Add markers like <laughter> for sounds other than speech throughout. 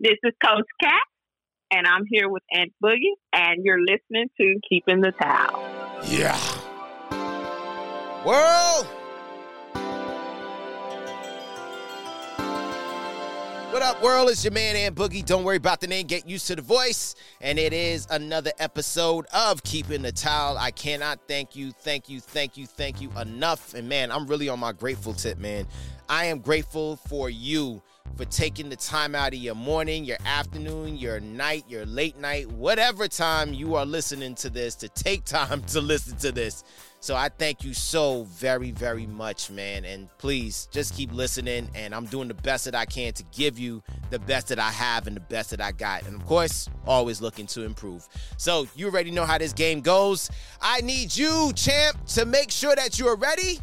This is Coach Cat, and I'm here with Ant Boogie, and you're listening to Keeping the Towel. Yeah. World. What up, world? It's your man, Ant Boogie. Don't worry about the name. Get used to the voice. And it is another episode of Keeping the Towel. I cannot thank you, thank you, thank you, thank you enough. And man, I'm really on my grateful tip, man. I am grateful for you for taking the time out of your morning, your afternoon, your night, your late night, whatever time you are listening to this, to take time to listen to this. So I thank you so very, very much, man. And please just keep listening. And I'm doing the best that I can to give you the best that I have and the best that I got. And of course, always looking to improve. So you already know how this game goes. I need you, champ, to make sure that you are ready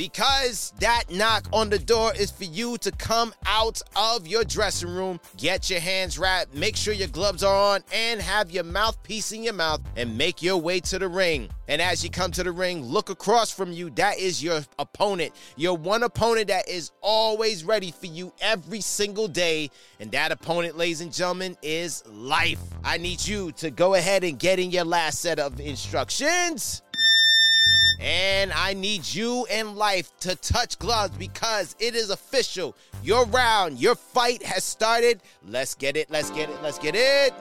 because that knock on the door is for you to come out of your dressing room, get your hands wrapped, make sure your gloves are on, and have your mouthpiece in your mouth and make your way to the ring. And as you come to the ring, look across from you. That is your opponent, your one opponent that is always ready for you every single day. And that opponent, ladies and gentlemen, is life. I need you to go ahead and get in your last set of instructions. And I need you in life to touch gloves because it is official. Your round, your fight has started. Let's get it, let's get it, let's get it.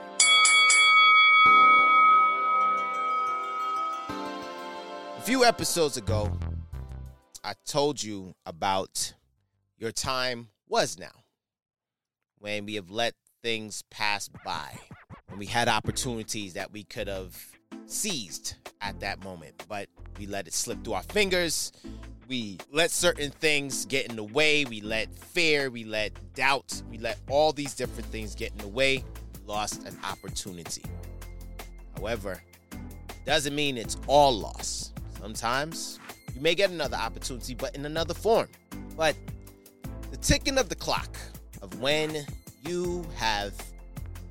A few episodes ago, I told you about your time was now when we have let things pass by, when we had opportunities that we could have seized at that moment, but we let it slip through our fingers. We let certain things get in the way. We let fear, we let doubt, we let all these different things get in the way. We lost an opportunity. However, doesn't mean it's all loss. Sometimes you may get another opportunity, but in another form. But the ticking of the clock of when you have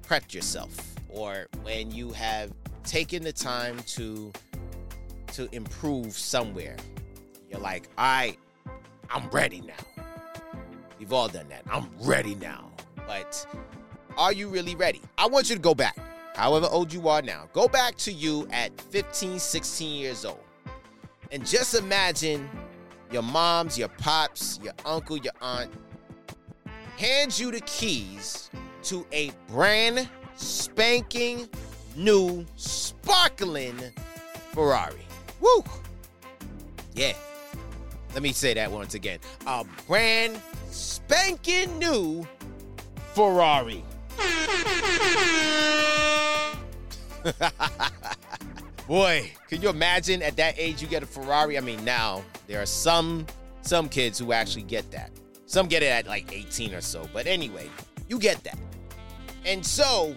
prepped yourself or when you have taken the time to to improve somewhere. You're like, all right, I'm ready now. We've all done that. I'm ready now. But are you really ready? I want you to go back, however old you are now. Go back to you at 15, 16 years old. And just imagine your moms, your pops, your uncle, your aunt hands you the keys to a brand spanking new sparkling Ferrari. Woo! Yeah. Let me say that once again. A brand spanking new Ferrari. <laughs> Boy, can you imagine at that age you get a Ferrari? I mean, now there are some some kids who actually get that. Some get it at like 18 or so. But anyway, you get that. And so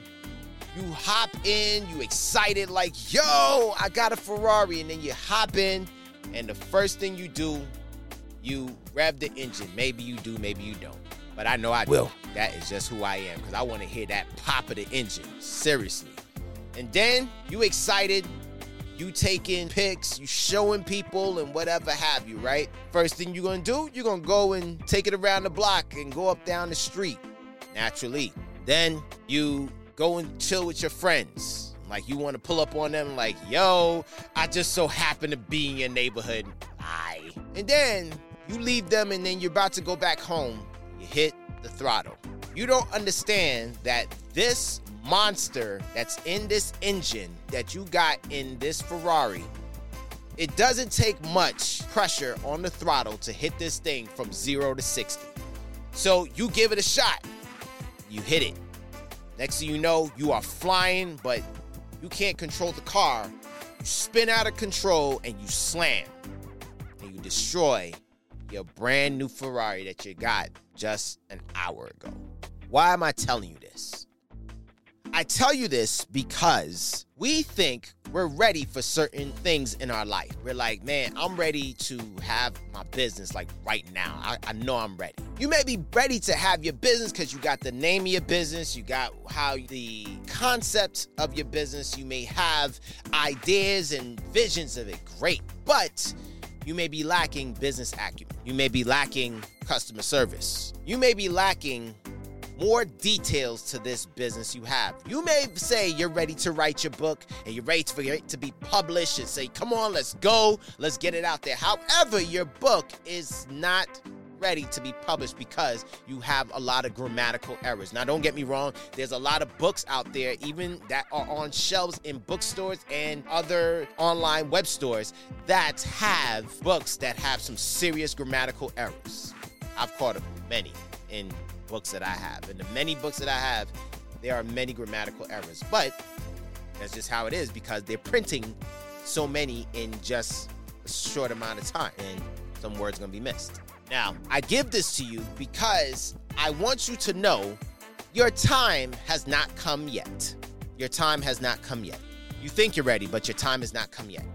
you hop in, you excited like, yo, I got a Ferrari. And then you hop in, and the first thing you do, you rev the engine. Maybe you do, maybe you don't. But I know I will. That is just who I am because I want to hear that pop of the engine. Seriously. And then you excited, you taking pics, you showing people and whatever have you, right? First thing you're gonna do, you're gonna go and take it around the block and go up down the street. Naturally. Then you go and chill with your friends. Like you want to pull up on them, like, yo, I just so happen to be in your neighborhood. Bye. And then you leave them and then you're about to go back home. You hit the throttle. You don't understand that this monster that's in this engine that you got in this Ferrari, it doesn't take much pressure on the throttle to hit this thing from zero to 60. So you give it a shot. You hit it. Next thing you know, you are flying, but you can't control the car. You spin out of control and you slam. And you destroy your brand new Ferrari that you got just an hour ago. Why am I telling you this? I tell you this because we think we're ready for certain things in our life. We're like, man, I'm ready to have my business like right now. I, I know I'm ready. You may be ready to have your business because you got the name of your business, you got how the concept of your business, you may have ideas and visions of it. Great. But you may be lacking business acumen. You may be lacking customer service. You may be lacking more details to this business you have. You may say you're ready to write your book and you're ready for it to be published and say, come on, let's go, let's get it out there. However, your book is not ready to be published because you have a lot of grammatical errors. Now, don't get me wrong, there's a lot of books out there, even that are on shelves in bookstores and other online web stores, that have books that have some serious grammatical errors. I've caught many in books that I have. And the many books that I have, there are many grammatical errors. But that's just how it is because they're printing so many in just a short amount of time. And some words gonna be missed. Now, I give this to you because I want you to know your time has not come yet. Your time has not come yet. You think you're ready, but your time has not come yet.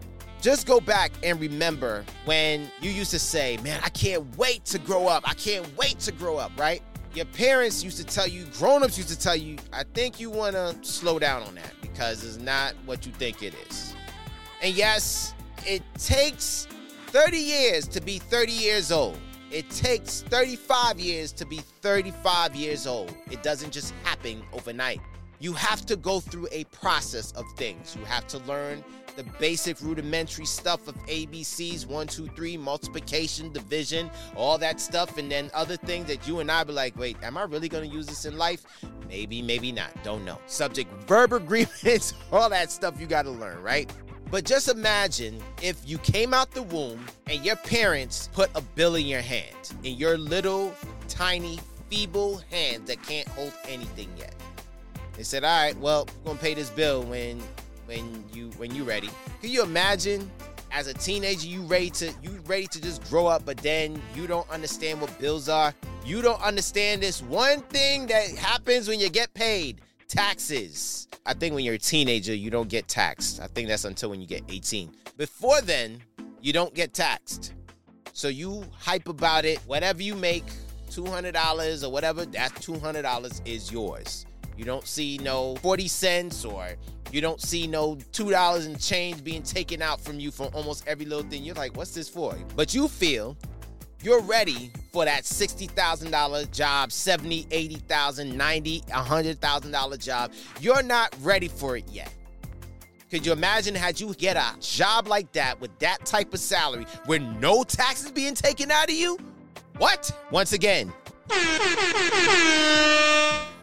Just go back and remember when you used to say, Man, I can't wait to grow up. I can't wait to grow up, right? Your parents used to tell you, grown ups used to tell you, I think you want to slow down on that because it's not what you think it is. And yes, it takes 30 years to be 30 years old. It takes 35 years to be 35 years old. It doesn't just happen overnight. You have to go through a process of things. You have to learn the basic rudimentary stuff of ABCs, one, two, three, multiplication, division, all that stuff, and then other things that you and I be like, wait, am I really gonna use this in life? Maybe, maybe not. Don't know. Subject <laughs> verb agreements, <laughs> all that stuff you gotta learn, right? But just imagine if you came out the womb and your parents put a bill in your hand, in your little, tiny, feeble hand that can't hold anything yet. They said, "All right, well, we're gonna pay this bill when, when you, when you ready." Can you imagine, as a teenager, you ready to, you ready to just grow up, but then you don't understand what bills are. You don't understand this one thing that happens when you get paid: taxes. I think when you're a teenager, you don't get taxed. I think that's until when you get 18. Before then, you don't get taxed. So you hype about it. Whatever you make, $200 or whatever, that $200 is yours. You don't see no 40 cents or you don't see no $2 in change being taken out from you for almost every little thing. You're like, what's this for? But you feel you're ready for that $60,000 job, 70, 80,000, 90, $100,000 job. You're not ready for it yet. Could you imagine had you get a job like that with that type of salary where no taxes being taken out of you? What? Once again,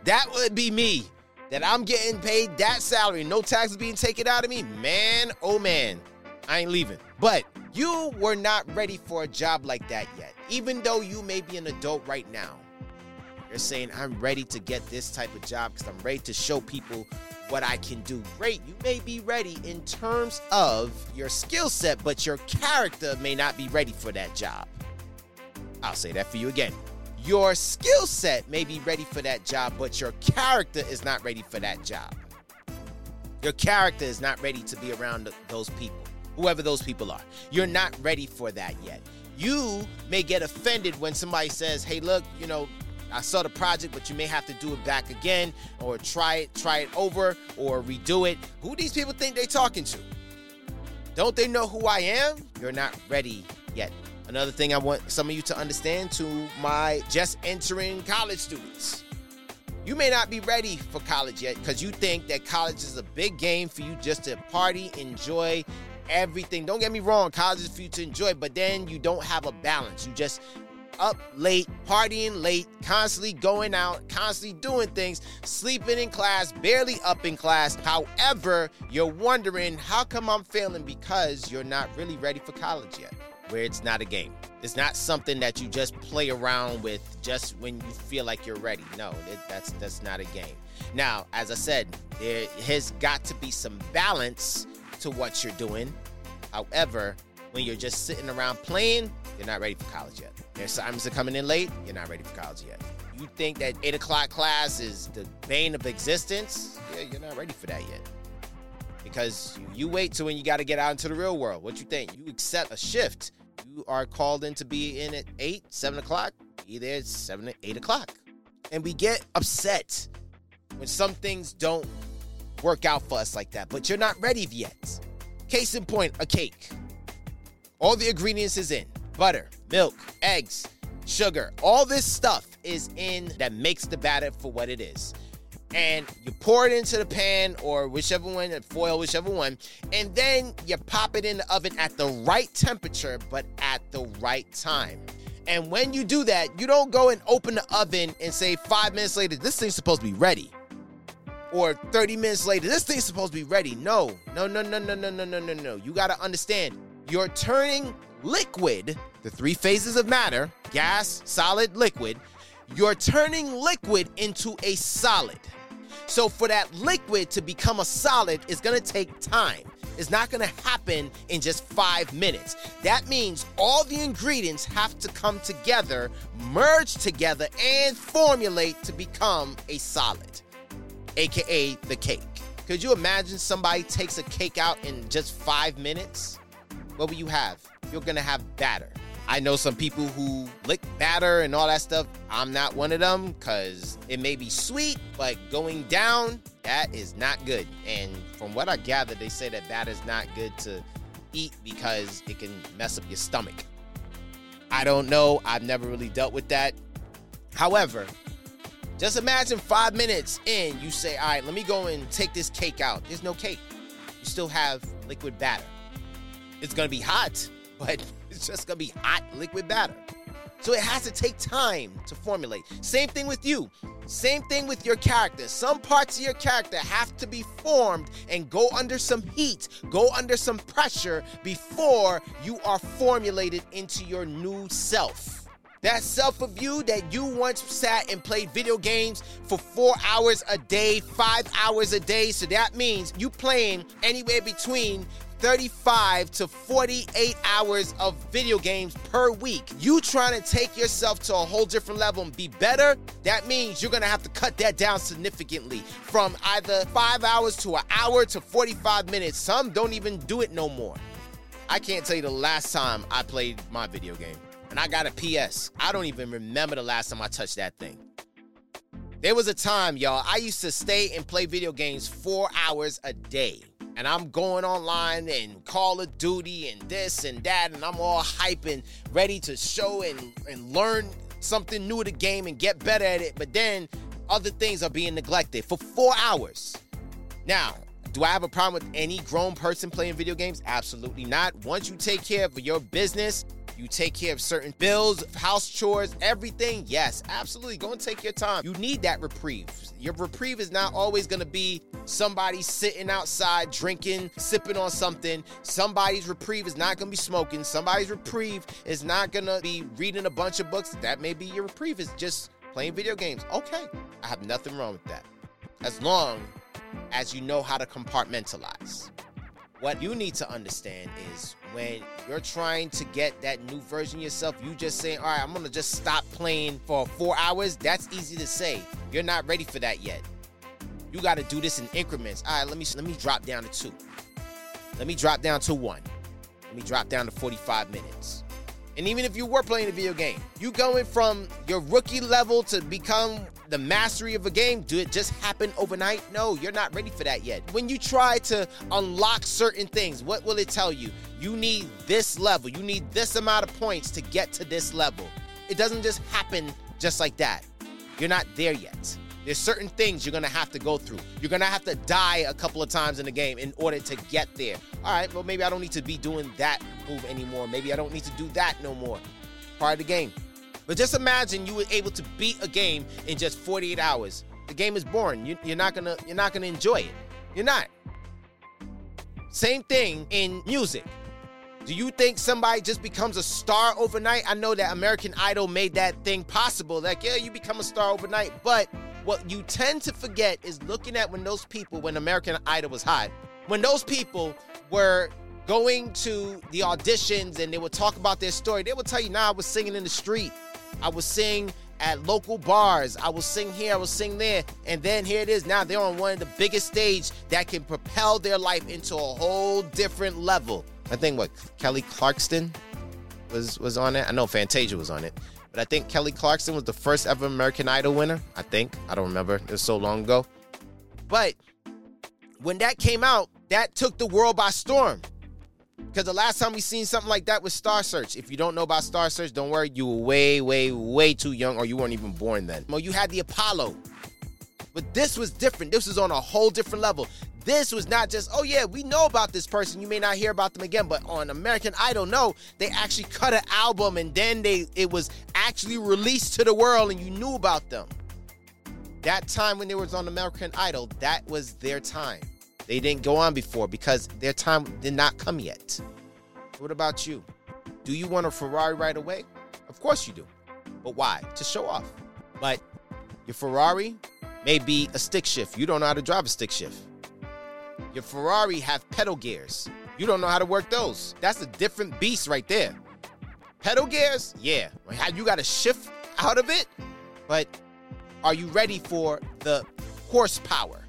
that would be me. That I'm getting paid that salary, no taxes being taken out of me. Man, oh man, I ain't leaving. But you were not ready for a job like that yet. Even though you may be an adult right now, you're saying, I'm ready to get this type of job because I'm ready to show people what I can do. Great, you may be ready in terms of your skill set, but your character may not be ready for that job. I'll say that for you again. Your skill set may be ready for that job, but your character is not ready for that job. Your character is not ready to be around those people whoever those people are. You're not ready for that yet. You may get offended when somebody says, "Hey, look, you know, I saw the project, but you may have to do it back again, or try it, try it over, or redo it." Who these people think they're talking to? Don't they know who I am? You're not ready yet. Another thing I want some of you to understand to my just entering college students. You may not be ready for college yet because you think that college is a big game for you just to party, enjoy, everything. Don't get me wrong, college is for you to enjoy, but then you don't have a balance. You just up late, partying late, constantly going out, constantly doing things, sleeping in class, barely up in class. However, you're wondering, how come I'm failing? Because you're not really ready for college yet, where it's not a game. It's not something that you just play around with just when you feel like you're ready. No, it, that's that's not a game. Now, as I said, there has got to be some balance to what you're doing. However, when you're just sitting around playing, you're not ready for college yet. Your assignments are coming in late, you're not ready for college yet. You think that 8 o'clock class is the bane of existence? Yeah, you're not ready for that yet. Because you, wait till when you got to get out into the real world. What you think? You accept a shift. You are called in to be in at 8, 7 o'clock, be there at 7 8 o'clock. And we get upset when some things don't work out for us like that, but you're not ready yet. Case in point, a cake. All the ingredients is in butter, milk, eggs, sugar, all this stuff. is in that makes the batter for what it is. And you pour it into the pan or whichever one, foil, whichever one, and then you pop it in the oven at the right temperature, but at the right time. And when you do that, you don't go and open the oven and say five minutes later, this thing's supposed to be ready. Or 30 minutes later, this thing's supposed to be ready. No, no, no, no, no, no, no, no, no, no. You gotta understand, you're turning liquid, the three phases of matter gas, solid, liquid you're turning liquid into a solid. So for that liquid to become a solid is going to take time. It's not going to happen in just five minutes. That means all the ingredients have to come together, merge together, and formulate to become a solid, aka the cake. Could you imagine somebody takes a cake out in just five minutes? What will you have? You're going to have batter. I know some people who lick batter and all that stuff. I'm not one of them because it may be sweet, but going down, that is not good. And from what I gather, they say that batter is not good to eat because it can mess up your stomach. I don't know. I've never really dealt with that. However, just imagine five minutes in, you say, All right, let me go and take this cake out. There's no cake. You still have liquid batter. It's going to be hot, but it's just gonna be hot liquid batter. So it has to take time to formulate. Same thing with you. Same thing with your character. Some parts of your character have to be formed and go under some heat, go under some pressure before you are formulated into your new self. That self of you that you once sat and played video games for four hours a day, five hours a day. So that means you playing anywhere between 35 to 48 hours of video games per week. You trying to take yourself to a whole different level and be better, that means you're gonna have to cut that down significantly from either five hours to an hour to 45 minutes. Some don't even do it no more. I can't tell you the last time I played my video game. And I got a PS. I don't even remember the last time I touched that thing. There was a time, y'all, I used to stay and play video games four hours a day and I'm going online and Call of Duty and this and that, and I'm all hype and ready to show and, and learn something new to the game and get better at it. But then other things are being neglected for four hours. Now, do I have a problem with any grown person playing video games? Absolutely not. Once you take care of your business, you take care of certain bills, house chores, everything. Yes, absolutely. Go and take your time. You need that reprieve. Your reprieve is not always going to be somebody sitting outside drinking, sipping on something. Somebody's reprieve is not going to be smoking. Somebody's reprieve is not going to be reading a bunch of books. That may be your reprieve is just playing video games. Okay, I have nothing wrong with that. As long as you know how to compartmentalize. What you need to understand is when you're trying to get that new version yourself, you just saying, all right, I'm gonna just stop playing for four hours. That's easy to say. You're not ready for that yet. You gotta do this in increments. All right, let me let me drop down to two. Let me drop down to one. Let me drop down to 45 minutes. And even if you were playing a video game, you going from your rookie level to become the mastery of a game, do it just happen overnight? No, you're not ready for that yet. When you try to unlock certain things, what will it tell you? You need this level, you need this amount of points to get to this level. It doesn't just happen just like that. You're not there yet. There's certain things you're gonna have to go through. You're gonna have to die a couple of times in the game in order to get there. All right, well, maybe I don't need to be doing that move anymore. Maybe I don't need to do that no more. Part of the game. But just imagine you were able to beat a game in just 48 hours. The game is boring. You, are not gonna you're not gonna enjoy it. You're not. Same thing in music. Do you think somebody just becomes a star overnight? I know that American Idol made that thing possible. Like, yeah, you become a star overnight. But what you tend to forget is looking at when those people, when American Idol was hot, when those people were going to the auditions and they would talk about their story, they would tell you, nah, I was singing in the street. I was sing at local bars. I will sing here, I will sing there. And then here it is. Now they're on one of the biggest stage that can propel their life into a whole different level. I think what Kelly Clarkson was was on it. I know Fantasia was on it. But I think Kelly Clarkson was the first ever American Idol winner. I think. I don't remember. It was so long ago. But when that came out, that took the world by storm. Because the last time we seen something like that was Star Search. If you don't know about Star Search, don't worry, you were way, way, way too young, or you weren't even born then. Well, you had the Apollo. But this was different. This was on a whole different level. This was not just, oh yeah, we know about this person. You may not hear about them again, but on American Idol, no, they actually cut an album and then they it was actually released to the world and you knew about them. That time when they was on American Idol, that was their time. They didn't go on before because their time did not come yet. What about you? Do you want a Ferrari right away? Of course you do. But why? To show off. But your Ferrari may be a stick shift. You don't know how to drive a stick shift. Your Ferrari have pedal gears. You don't know how to work those. That's a different beast right there. Pedal gears, yeah. You got to shift out of it, but are you ready for the horsepower?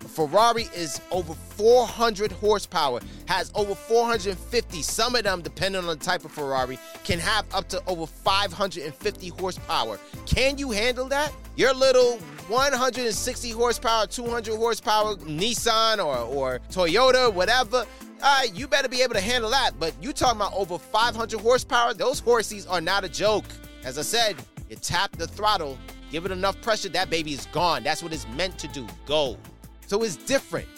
Ferrari is over 400 horsepower, has over 450. Some of them, depending on the type of Ferrari, can have up to over 550 horsepower. Can you handle that? Your little 160 horsepower, 200 horsepower Nissan or, or Toyota, whatever, uh, you better be able to handle that. But you talking about over 500 horsepower, those horses are not a joke. As I said, you tap the throttle, give it enough pressure, that baby is gone. That's what it's meant to do. Go. So it's different.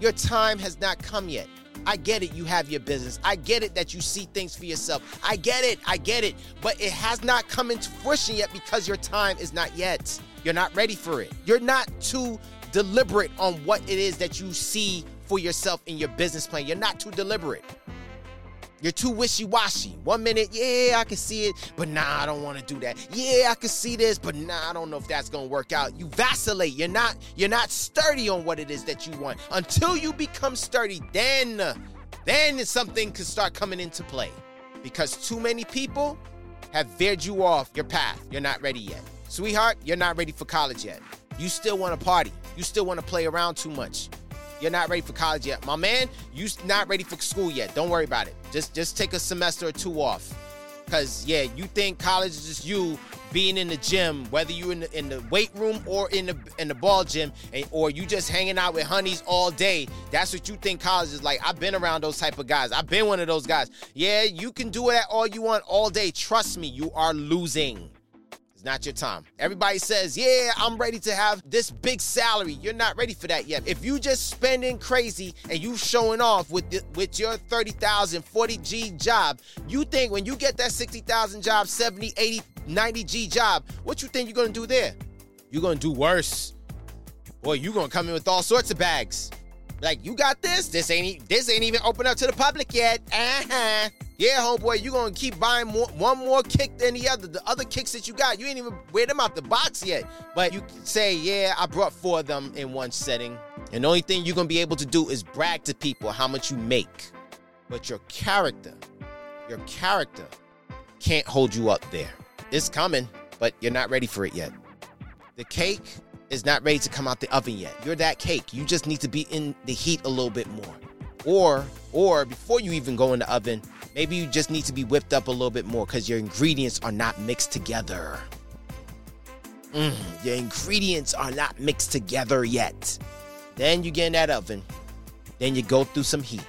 Your time has not come yet. I get it, you have your business. I get it that you see things for yourself. I get it, I get it. But it has not come into fruition yet because your time is not yet. You're not ready for it. You're not too deliberate on what it is that you see for yourself in your business plan. You're not too deliberate. You're too wishy washy. One minute, yeah, I can see it, but nah, I don't want to do that. Yeah, I can see this, but nah, I don't know if that's gonna work out. You vacillate. You're not. You're not sturdy on what it is that you want. Until you become sturdy, then, then something can start coming into play. Because too many people have veered you off your path. You're not ready yet, sweetheart. You're not ready for college yet. You still want to party. You still want to play around too much. You're not ready for college yet. My man, You're not ready for school yet. Don't worry about it. Just just take a semester or two off. Cause yeah, you think college is just you being in the gym, whether you in the, in the weight room or in the in the ball gym, and, or you just hanging out with honeys all day. That's what you think college is like. I've been around those type of guys. I've been one of those guys. Yeah, you can do it all you want all day. Trust me, you are losing. It's not your time. Everybody says, Yeah, I'm ready to have this big salary. You're not ready for that yet. If you just spending crazy and you showing off with the, with your 30,000, 40 G job, you think when you get that 60,000 job, 70, 80, 90 G job, what you think you're gonna do there? You're gonna do worse. Boy, you're gonna come in with all sorts of bags. Like, you got this? This ain't this ain't even open up to the public yet. Uh-huh. Yeah, homeboy, you gonna keep buying more, one more kick than the other. The other kicks that you got, you ain't even wear them out the box yet. But you say, yeah, I brought four of them in one setting. And the only thing you're gonna be able to do is brag to people how much you make. But your character, your character can't hold you up there. It's coming, but you're not ready for it yet. The cake is not ready to come out the oven yet. You're that cake. You just need to be in the heat a little bit more. Or, or before you even go in the oven, maybe you just need to be whipped up a little bit more because your ingredients are not mixed together. Mm, your ingredients are not mixed together yet. Then you get in that oven. Then you go through some heat.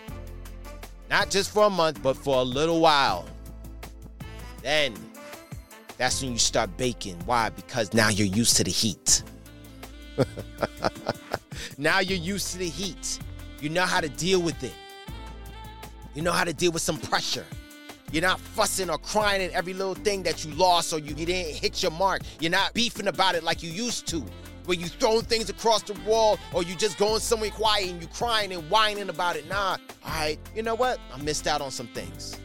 Not just for a month, but for a little while. Then that's when you start baking. Why? Because now you're used to the heat. <laughs> now you're used to the heat. You know how to deal with it. You know how to deal with some pressure. You're not fussing or crying at every little thing that you lost or you, you didn't hit your mark. You're not beefing about it like you used to, where you throwing things across the wall or you just going somewhere quiet and you crying and whining about it. Nah, all right, you know what? I missed out on some things.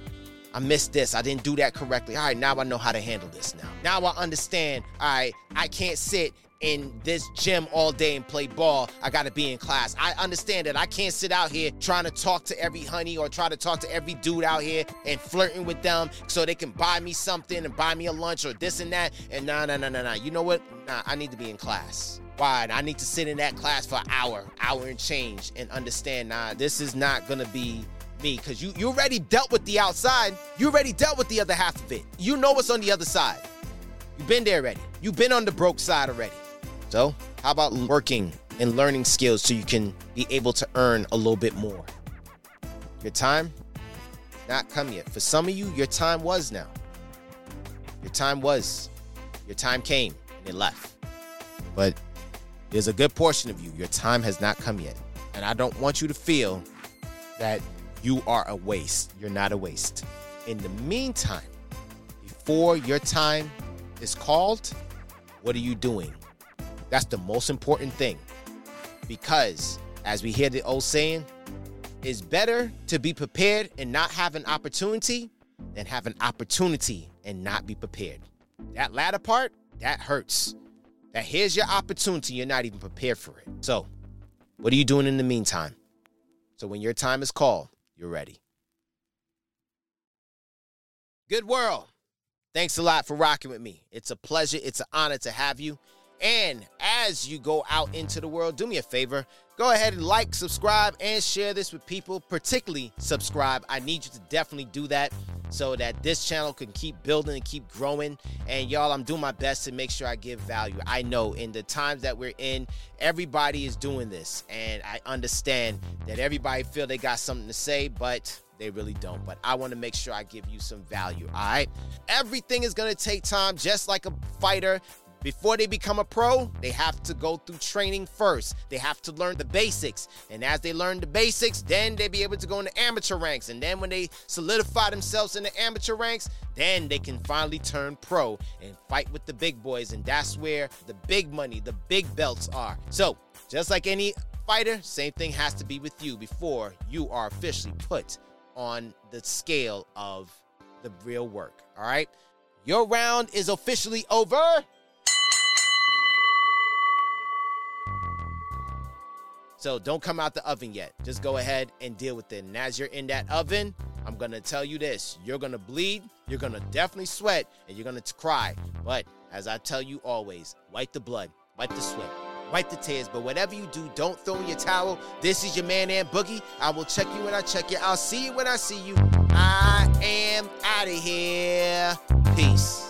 I missed this. I didn't do that correctly. All right, now I know how to handle this now. Now I understand, all right, I can't sit in this gym all day and play ball. I got to be in class. I understand that I can't sit out here trying to talk to every honey or try to talk to every dude out here and flirting with them so they can buy me something and buy me a lunch or this and that. And nah, nah, nah, nah, nah. You know what? Nah, I need to be in class. Why? I need to sit in that class for an hour, hour and change, and understand. Nah, this is not gonna be me because you you already dealt with the outside. You already dealt with the other half of it. You know what's on the other side. You've been there already. You've been on the broke side already. So, how about working and learning skills so you can be able to earn a little bit more? Your time not come yet. For some of you, your time was now. Your time was. Your time came and it left. But there's a good portion of you, your time has not come yet. And I don't want you to feel that you are a waste. You're not a waste. In the meantime, before your time is called, what are you doing? That's the most important thing. Because, as we hear the old saying, it's better to be prepared and not have an opportunity than have an opportunity and not be prepared. That latter part, that hurts. That here's your opportunity, you're not even prepared for it. So, what are you doing in the meantime? So, when your time is called, you're ready. Good world. Thanks a lot for rocking with me. It's a pleasure, it's an honor to have you. And as you go out into the world, do me a favor. Go ahead and like, subscribe, and share this with people, particularly subscribe. I need you to definitely do that so that this channel can keep building and keep growing. And y'all, I'm doing my best to make sure I give value. I know in the times that we're in, everybody is doing this. And I understand that everybody feel they got something to say, but they really don't. But I want to make sure I give you some value. All right. Everything is going to take time, just like a fighter. Before they become a pro, they have to go through training first. They have to learn the basics. And as they learn the basics, then they'll be able to go into amateur ranks. And then when they solidify themselves in the amateur ranks, then they can finally turn pro and fight with the big boys. And that's where the big money, the big belts are. So, just like any fighter, same thing has to be with you before you are officially put on the scale of the real work. All right. Your round is officially over. So don't come out the oven yet. Just go ahead and deal with it. And as you're in that oven, I'm going to tell you this you're going to bleed, you're going to definitely sweat, and you're going to cry. But as I tell you always, wipe the blood, wipe the sweat, wipe the tears. But whatever you do, don't throw in your towel. This is your man, Ant Boogie. I will check you when I check you. I'll see you when I see you. I am out of here. Peace.